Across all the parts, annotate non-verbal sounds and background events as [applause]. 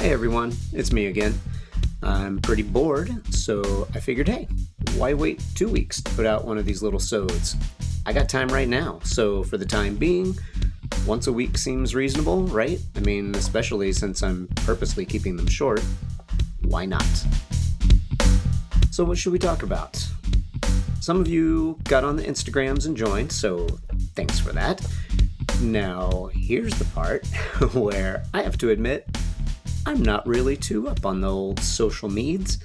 Hey everyone, it's me again. I'm pretty bored, so I figured, hey, why wait two weeks to put out one of these little sods? I got time right now, so for the time being, once a week seems reasonable, right? I mean, especially since I'm purposely keeping them short. Why not? So, what should we talk about? Some of you got on the Instagrams and joined, so thanks for that. Now, here's the part [laughs] where I have to admit I'm not really too up on the old social meds.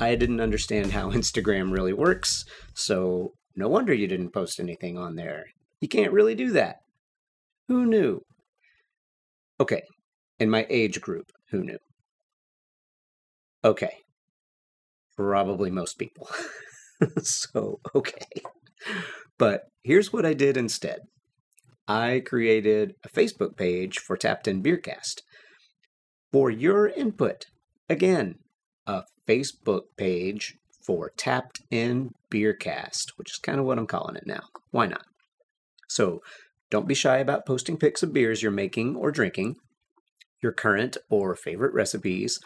I didn't understand how [laughs] Instagram really works, so no wonder you didn't post anything on there. You can't really do that. Who knew? Okay, in my age group, who knew? Okay, probably most people. [laughs] so, okay. But here's what I did instead I created a Facebook page for Tapped In Beercast for your input. Again, a Facebook page for Tapped In Beercast, which is kind of what I'm calling it now. Why not? So don't be shy about posting pics of beers you're making or drinking, your current or favorite recipes,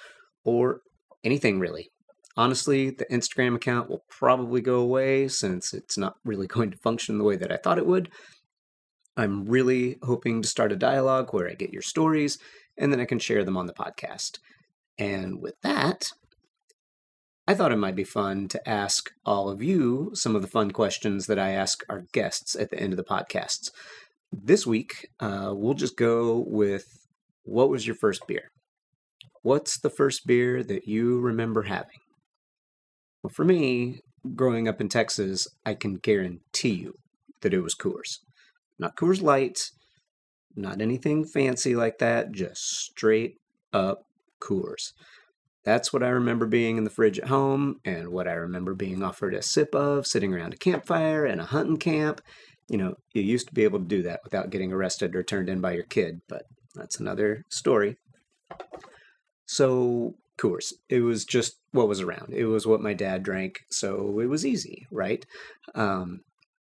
or anything really. Honestly, the Instagram account will probably go away since it's not really [laughs] going to function the way that I thought it would. I'm really hoping to start a dialogue where I get your stories and then I can share them on the podcast. And with that, I thought it might be fun to ask all of you some of the fun questions that I ask our guests at the end of the podcasts. This week, uh, we'll just go with what was your first beer? What's the first beer that you remember having? Well, for me, growing up in Texas, I can guarantee you that it was Coors. Not Coors Light, not anything fancy like that, just straight up Coors. That's what I remember being in the fridge at home and what I remember being offered a sip of sitting around a campfire and a hunting camp. You know, you used to be able to do that without getting arrested or turned in by your kid, but that's another story. So, Coors, it was just what was around. It was what my dad drank, so it was easy, right? Um,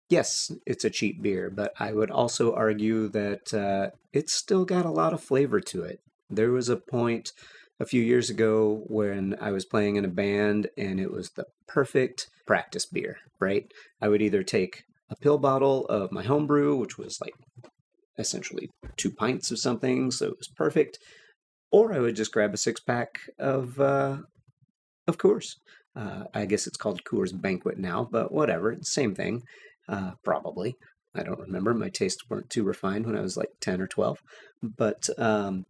yes, it's a cheap beer, but I would also argue that uh, it's still got a lot of flavor to it. There was a point a few years ago when I was playing in a band and it was the perfect practice beer, right? I would either take a pill bottle of my homebrew, which was like essentially two pints of something, so it was perfect, or I would just grab a six pack of, uh, of Coors. Uh, I guess it's called Coors Banquet now, but whatever, same thing uh, probably. I don't remember. My tastes weren't too refined when I was like 10 or 12. But um,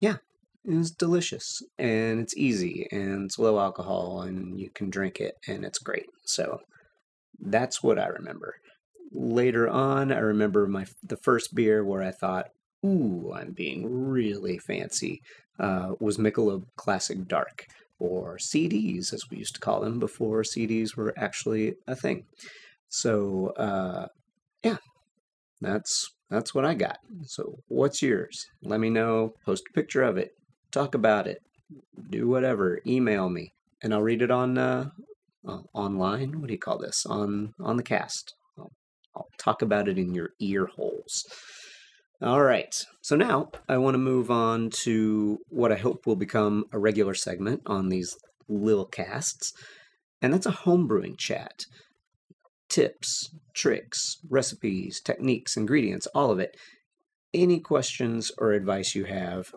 yeah, it was delicious and it's easy and it's low alcohol and you can drink it and it's great. So that's what I remember. Later on, I remember my the first beer where I thought, "Ooh, I'm being really fancy." Uh, was Michelob Classic Dark, or CDs as we used to call them before CDs were actually a thing. So uh, yeah, that's that's what I got. So what's yours? Let me know. Post a picture of it. Talk about it. Do whatever. Email me, and I'll read it on uh, uh, online. What do you call this? On on the cast. I'll, I'll talk about it in your ear holes. All right. So now I want to move on to what I hope will become a regular segment on these little casts, and that's a homebrewing chat tips, tricks, recipes, techniques, ingredients, all of it. Any questions or advice you have,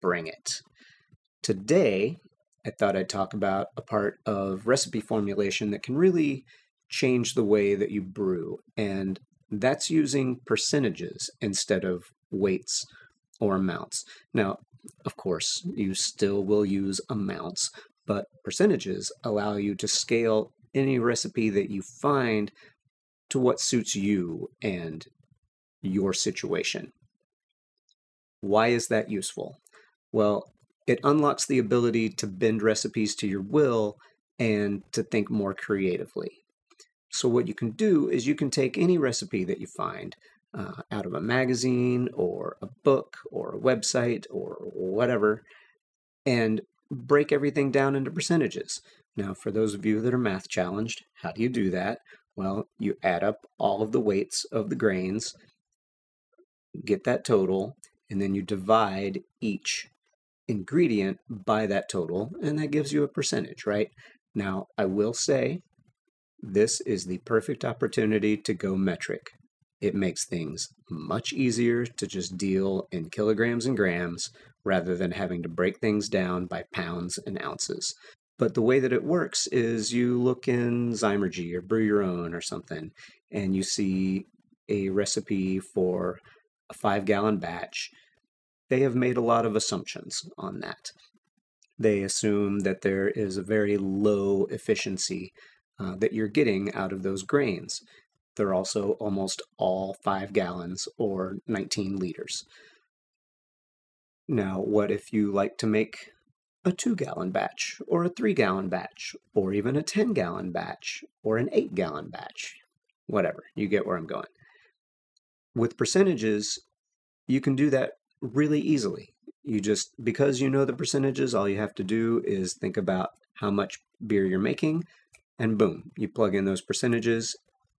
bring it. Today, I thought I'd talk about a part of recipe formulation that can really change the way that you brew, and that's using percentages instead of weights or amounts. Now, of course, you still will use amounts, but percentages allow you to scale any recipe that you find to what suits you and your situation. Why is that useful? Well, it unlocks the ability to bend recipes to your will and to think more creatively. So, what you can do is you can take any recipe that you find uh, out of a magazine or a book or a website or whatever and break everything down into percentages. Now, for those of you that are math challenged, how do you do that? Well, you add up all of the weights of the grains, get that total, and then you divide each ingredient by that total, and that gives you a percentage, right? Now, I will say this is the perfect opportunity to go metric. It makes things much easier to just deal in kilograms and grams rather than having to break things down by pounds and ounces. But the way that it works is you look in Zymurgy or Brew Your Own or something, and you see a recipe for a five gallon batch. They have made a lot of assumptions on that. They assume that there is a very low efficiency uh, that you're getting out of those grains. They're also almost all five gallons or 19 liters. Now, what if you like to make a two gallon batch, or a three gallon batch, or even a 10 gallon batch, or an eight gallon batch? Whatever, you get where I'm going. With percentages, you can do that really easily. You just, because you know the percentages, all you have to do is think about how much beer you're making, and boom, you plug in those percentages,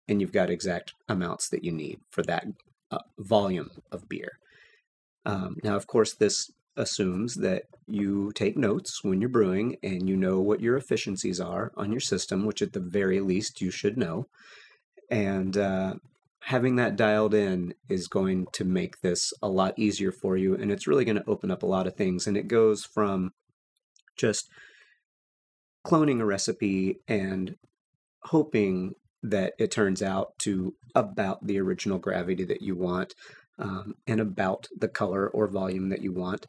and you've got exact amounts that you need for that uh, volume of beer. Um, now, of course, this assumes that you take notes when you're brewing and you know what your efficiencies are on your system, which at the very least you should know. And uh, having that dialed in is going to make this a lot easier for you. And it's really going to open up a lot of things. And it goes from just cloning a recipe and hoping that it turns out to about the original gravity that you want um, and about the color or volume that you want,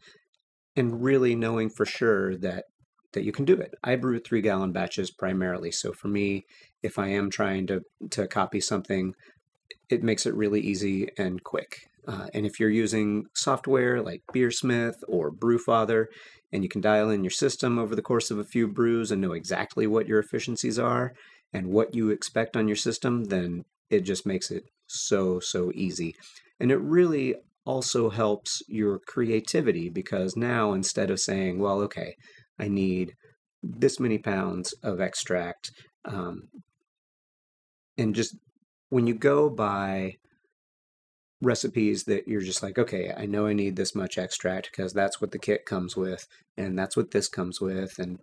and really knowing for sure that that you can do it. I brew three gallon batches primarily, so for me, if I am trying to to copy something, it makes it really easy and quick. Uh, and if you're using software like Beersmith or Brewfather, and you can dial in your system over the course of a few brews and know exactly what your efficiencies are and what you expect on your system, then it just makes it so, so easy. And it really also helps your creativity because now instead of saying, well, okay, I need this many pounds of extract, um, and just when you go by recipes that you're just like, okay, I know I need this much extract because that's what the kit comes with, and that's what this comes with, and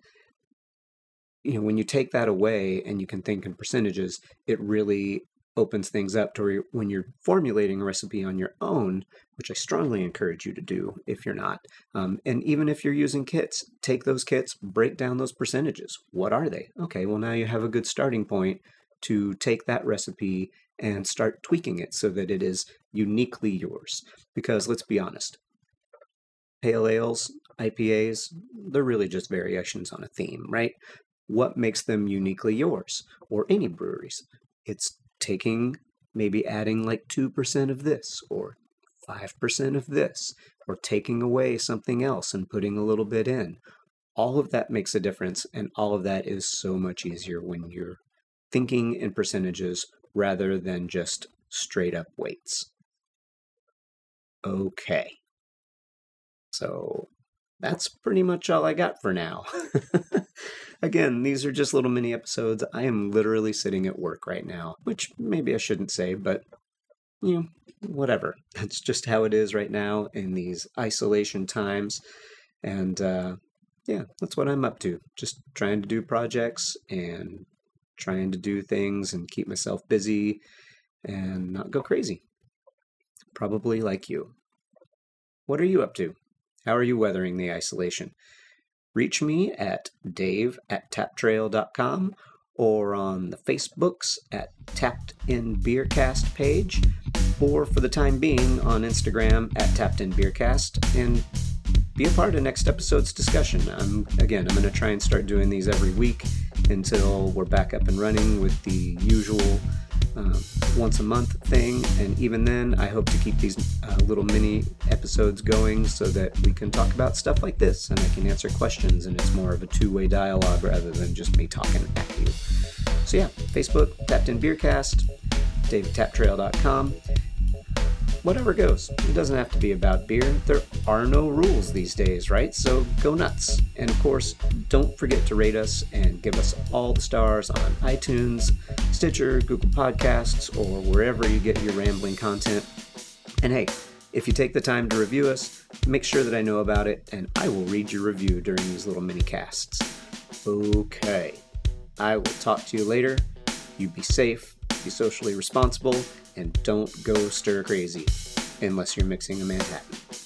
you know, when you take that away and you can think in percentages, it really opens things up to when you're formulating a recipe on your own, which I strongly encourage you to do if you're not. Um, and even if you're using kits, take those kits, break down those percentages. What are they? Okay, well, now you have a good starting point to take that recipe and start tweaking it so that it is uniquely yours. Because let's be honest, pale ales, IPAs, they're really just variations on a theme, right? What makes them uniquely yours or any breweries? It's taking maybe adding like 2% of this or 5% of this or taking away something else and putting a little bit in. All of that makes a difference, and all of that is so much easier when you're thinking in percentages rather than just straight up weights. Okay. So that's pretty much all I got for now. [laughs] Again, these are just little mini episodes. I am literally sitting at work right now, which maybe I shouldn't say, but you know, whatever. [laughs] That's just how it is right now in these isolation times. And uh, yeah, that's what I'm up to. Just trying to do projects and trying to do things and keep myself busy and not go crazy. Probably like you. What are you up to? How are you weathering the isolation? reach me at dave at taptrail.com or on the Facebooks at Tapped in Beercast page, or for the time being on Instagram at Tapped in Beercast, and be a part of next episode's discussion. I'm again, I'm going to try and start doing these every week until we're back up and running with the usual uh, once a month thing. And even then, I hope to keep these uh, little mini episodes going so that we can talk about stuff like this and I can answer questions and it's more of a two way dialogue rather than just me talking at you. So, yeah, Facebook, Tapped in Beercast, dave at taptrail.com whatever goes. It doesn't have to be about beer. There are no rules these days, right? So go nuts. And of course, don't forget to rate us and give us all the stars on iTunes, Stitcher, Google Podcasts, or wherever you get your rambling content. And hey, if you take the time to review us, make sure that I know about it, and I will read your review during these little mini casts. Okay. I will talk to you later. You be safe be socially responsible, and don't go stir crazy unless you're mixing a Manhattan.